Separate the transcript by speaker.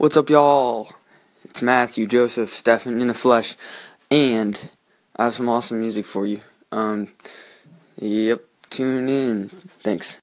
Speaker 1: What's up, y'all? It's Matthew, Joseph, Stefan in the flesh, and I have some awesome music for you. Um, yep, tune in. Thanks.